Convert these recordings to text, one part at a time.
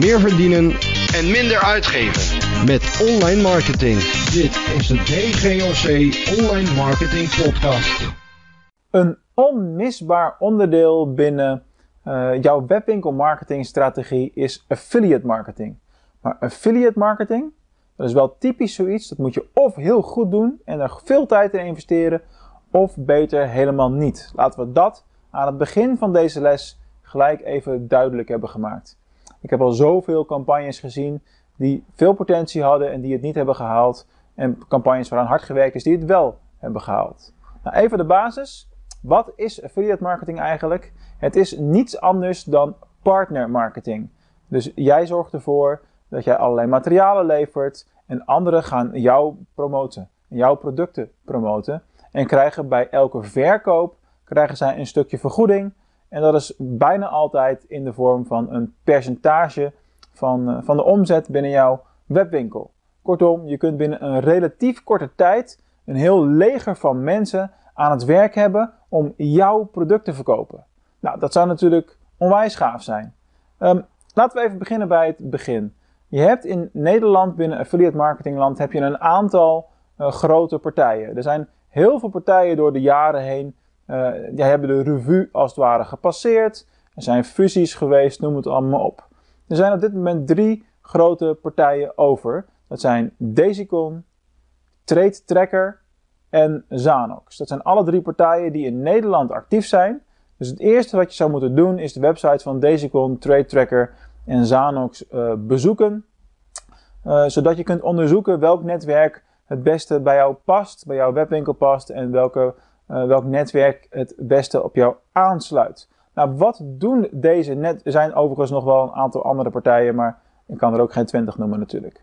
Meer verdienen en minder uitgeven. met online marketing. Dit is de DGOC Online Marketing Podcast. Een onmisbaar onderdeel binnen eh, jouw webwinkelmarketingstrategie is affiliate marketing. Maar affiliate marketing, dat is wel typisch zoiets. Dat moet je of heel goed doen en er veel tijd in investeren, of beter helemaal niet. Laten we dat aan het begin van deze les gelijk even duidelijk hebben gemaakt. Ik heb al zoveel campagnes gezien die veel potentie hadden en die het niet hebben gehaald. En campagnes waaraan hard gewerkt is die het wel hebben gehaald. Nou, even de basis. Wat is affiliate marketing eigenlijk? Het is niets anders dan partner marketing. Dus jij zorgt ervoor dat jij allerlei materialen levert en anderen gaan jou promoten, jouw producten promoten en krijgen bij elke verkoop krijgen zij een stukje vergoeding en dat is bijna altijd in de vorm van een percentage van, eh, van de omzet binnen jouw webwinkel. Kortom, je kunt binnen een relatief korte tijd een heel leger van mensen aan het werk hebben om jouw product te verkopen. Nou, dat zou natuurlijk onwijs gaaf zijn. Ehm, laten we even beginnen bij het begin. Je hebt in Nederland binnen affiliate marketingland heb je een aantal uh, grote partijen. Er zijn heel veel partijen door de jaren heen. Uh, die hebben de revue als het ware gepasseerd. Er zijn fusies geweest, noem het allemaal op. Er zijn op dit moment drie grote partijen over. Dat zijn Daisycon, Trade Tracker en Zanox. Dat zijn alle drie partijen die in Nederland actief zijn. Dus het eerste wat je zou moeten doen is de website van Daisycon, Trade Tracker en Zanox uh, bezoeken. Uh, zodat je kunt onderzoeken welk netwerk het beste bij jou past, bij jouw webwinkel past en welke, uh, welk netwerk het beste op jou aansluit. Nou, wat doen deze net? Er zijn overigens nog wel een aantal andere partijen, maar ik kan er ook geen twintig noemen natuurlijk.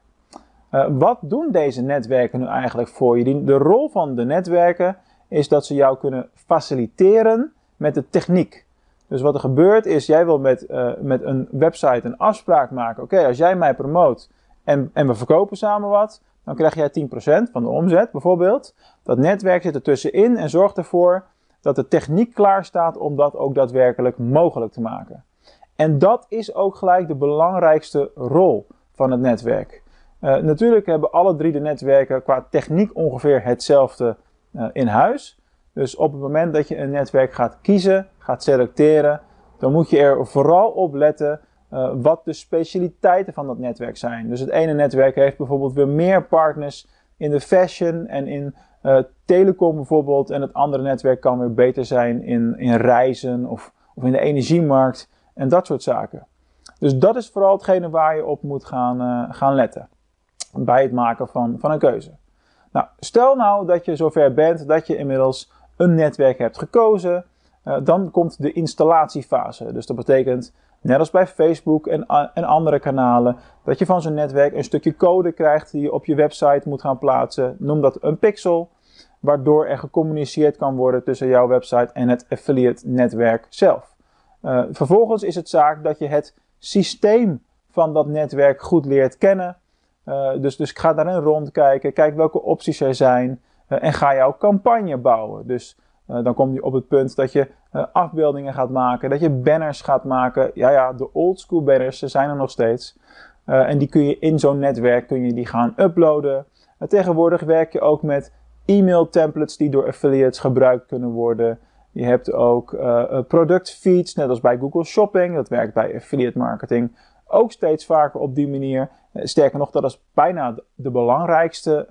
Uh, wat doen deze netwerken nu eigenlijk voor je? De rol van de netwerken is dat ze jou kunnen faciliteren met de techniek. Dus wat er gebeurt is, jij wil met, uh, met een website een afspraak maken. Oké, als jij mij promoot en, en we verkopen samen wat, dan krijg jij 10% van de omzet bijvoorbeeld. Dat netwerk zit er tussenin en zorgt ervoor dat de techniek klaar staat om dat ook daadwerkelijk mogelijk te maken. En dat is ook gelijk de belangrijkste rol van het netwerk. Uh, natuurlijk hebben alle drie de netwerken qua techniek ongeveer hetzelfde uh, in huis. Dus op het moment dat je een netwerk gaat kiezen, gaat selecteren, dan moet je er vooral op letten uh, wat de specialiteiten van dat netwerk zijn. Dus het ene netwerk heeft bijvoorbeeld weer meer partners in de fashion en in uh, telecom bijvoorbeeld. En het andere netwerk kan weer beter zijn in, in reizen of, of in de energiemarkt en dat soort zaken. Dus dat is vooral hetgene waar je op moet gaan, uh, gaan letten bij het maken van, van een keuze. Nou, stel nou dat je zover bent dat je inmiddels een netwerk hebt gekozen. Uh, dan komt de installatiefase. Dus dat betekent, net als bij Facebook en, en andere kanalen, dat je van zo'n netwerk een stukje code krijgt die je op je website moet gaan plaatsen. Noem dat een pixel, waardoor er gecommuniceerd kan worden tussen jouw website en het affiliate netwerk zelf. Uh, vervolgens is het zaak dat je het systeem van dat netwerk goed leert kennen. Uh, dus, dus ga daarin rondkijken, kijk welke opties er zijn uh, en ga jouw campagne bouwen. Dus dan kom je op het punt dat je afbeeldingen gaat maken, dat je banners gaat maken. Ja, ja, de old school banners, ze zijn er nog steeds. en die kun je in zo'n netwerk kun je die gaan uploaden. tegenwoordig werk je ook met e-mail templates die door affiliates gebruikt kunnen worden. Je hebt ook uh, productfeeds, net als bij Google Shopping. Dat werkt bij affiliate marketing ook steeds vaker op die manier. Sterker nog, dat is bijna de belangrijkste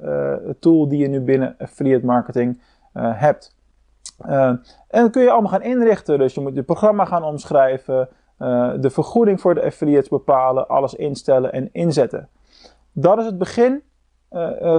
tool die je nu binnen affiliate marketing hebt. En dat kun je allemaal gaan inrichten. Dus je moet je programma gaan omschrijven, de vergoeding voor de affiliates bepalen, alles instellen en inzetten. Dat is het begin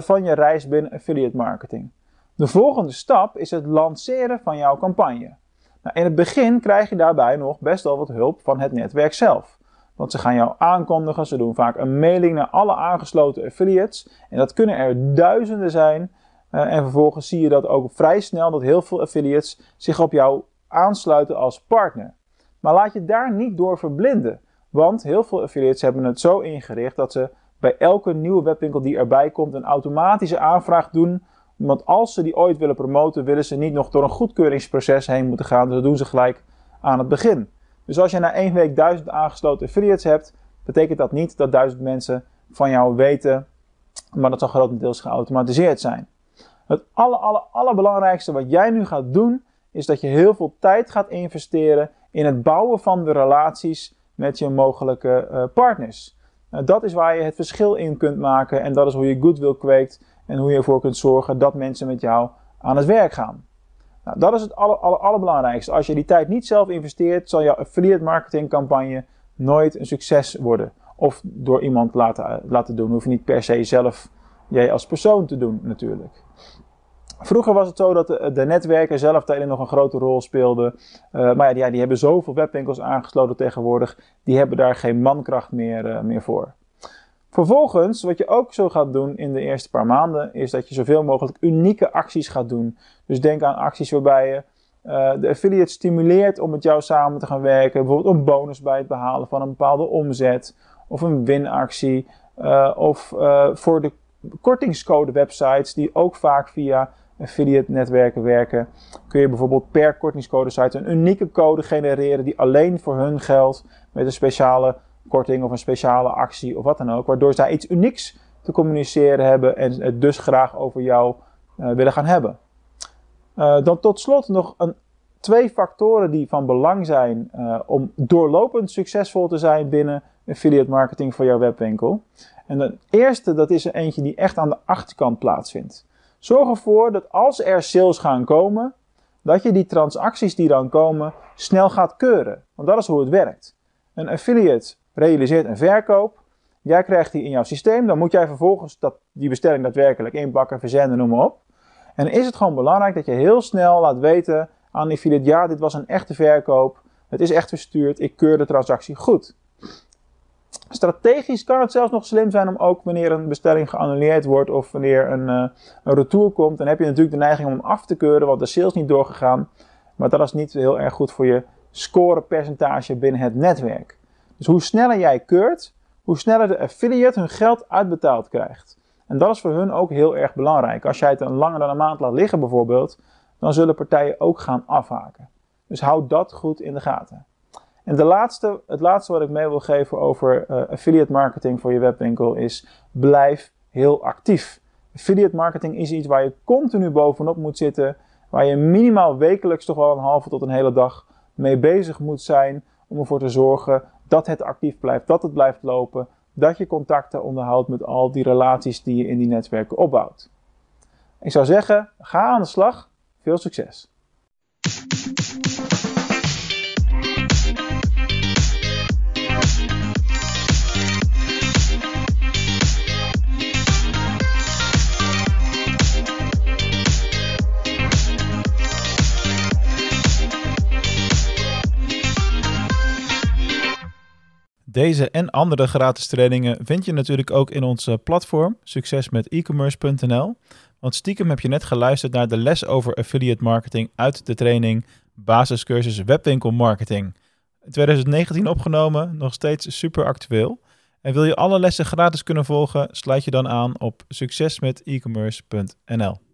van je reis binnen affiliate marketing. De volgende stap is het lanceren van jouw campagne. Nou, in het begin krijg je daarbij nog best wel wat hulp van het netwerk zelf. Want ze gaan jou aankondigen. Ze doen vaak een mailing naar alle aangesloten affiliates. En dat kunnen er duizenden zijn. Uh, en vervolgens zie je dat ook vrij snel dat heel veel affiliates zich op jou aansluiten als partner. Maar laat je daar niet door verblinden. Want heel veel affiliates hebben het zo ingericht dat ze bij elke nieuwe webwinkel die erbij komt een automatische aanvraag doen. Want als ze die ooit willen promoten, willen ze niet nog door een goedkeuringsproces heen moeten gaan. Dus dat doen ze gelijk aan het begin. Dus als je na één week 1000 aangesloten affiliates hebt, betekent dat niet dat 1000 mensen van jou weten, maar dat zal grotendeels geautomatiseerd zijn. Het aller, aller, allerbelangrijkste wat jij nu gaat doen, is dat je heel veel tijd gaat investeren in het bouwen van de relaties met je mogelijke uh, partners. Uh, dat is waar je het verschil in kunt maken en dat is hoe je goodwill kweekt en hoe je ervoor kunt zorgen dat mensen met jou aan het werk gaan. Nou, dat is het aller, aller, allerbelangrijkste. Als je die tijd niet zelf investeert, zal jouw affiliate marketing campagne nooit een succes worden. Of door iemand laten, laten doen. Hoef je niet per se zelf jij als persoon te doen natuurlijk. Vroeger was het zo dat de, netwerken zelf daarin nog een grote rol speelden. Uh, maar ja die, hebben zoveel webwinkels aangesloten tegenwoordig. Die hebben daar geen mankracht meer, uh, meer voor. Vervolgens, wat je ook zo gaat doen in de eerste paar maanden, is dat je zoveel mogelijk unieke acties gaat doen. Dus denk aan acties waarbij je uh, de affiliate stimuleert om met jou samen te gaan werken. Bijvoorbeeld een bonus bij het behalen van een bepaalde omzet. Of een winactie. of voor de kortingscode websites die ook vaak via affiliate netwerken werken, kun je bijvoorbeeld per kortingscode site een unieke code genereren die alleen voor hun geldt met een speciale korting of een speciale actie of wat dan ook, waardoor zij iets unieks te communiceren hebben en het dus graag over jou uh, willen gaan hebben. Uh, dan tot slot nog een, twee factoren die van belang zijn uh, om doorlopend succesvol te zijn binnen affiliate marketing voor jouw webwinkel. En de eerste, dat is er eentje die echt aan de achterkant plaatsvindt. Zorg ervoor dat als er sales gaan komen, dat je die transacties die dan komen snel gaat keuren. Want dat is hoe het werkt. Een affiliate realiseert een verkoop. Jij krijgt die in jouw systeem. Dan moet jij vervolgens dat, die bestelling daadwerkelijk inpakken, verzenden, noem maar op. En is het gewoon belangrijk dat je heel snel laat weten aan die affiliate: ja, dit was een echte verkoop. Het is echt verstuurd. Ik keur de transactie goed. Strategisch kan het zelfs nog slim zijn om ook wanneer een bestelling geannuleerd wordt of wanneer een, uh, een retour komt, dan heb je natuurlijk de neiging om hem af te keuren, want de sales niet doorgegaan. Maar dat is niet heel erg goed voor je scorepercentage binnen het netwerk. Dus hoe sneller jij keurt, hoe sneller de affiliate hun geld uitbetaald krijgt. En dat is voor hun ook heel erg belangrijk. Als jij het een langer dan een maand laat liggen bijvoorbeeld, dan zullen partijen ook gaan afhaken. Dus houd dat goed in de gaten. En de laatste, het laatste wat ik mee wil geven over uh, affiliate marketing voor je webwinkel is blijf heel actief. Affiliate marketing is iets waar je continu bovenop moet zitten, waar je minimaal wekelijks toch wel een halve tot een hele dag mee bezig moet zijn om ervoor te zorgen dat het actief blijft, dat het blijft lopen, dat je contacten onderhoudt met al die relaties die je in die netwerken opbouwt. Ik zou zeggen, ga aan de slag. Veel succes! Deze en andere gratis trainingen vind je natuurlijk ook in onze platform succesmetecommerce.nl. Want stiekem heb je net geluisterd naar de les over affiliate marketing uit de training Basiscursus Webwinkel Marketing. In 2019 opgenomen, nog steeds super actueel. En wil je alle lessen gratis kunnen volgen, sluit je dan aan op succesmetecommerce.nl.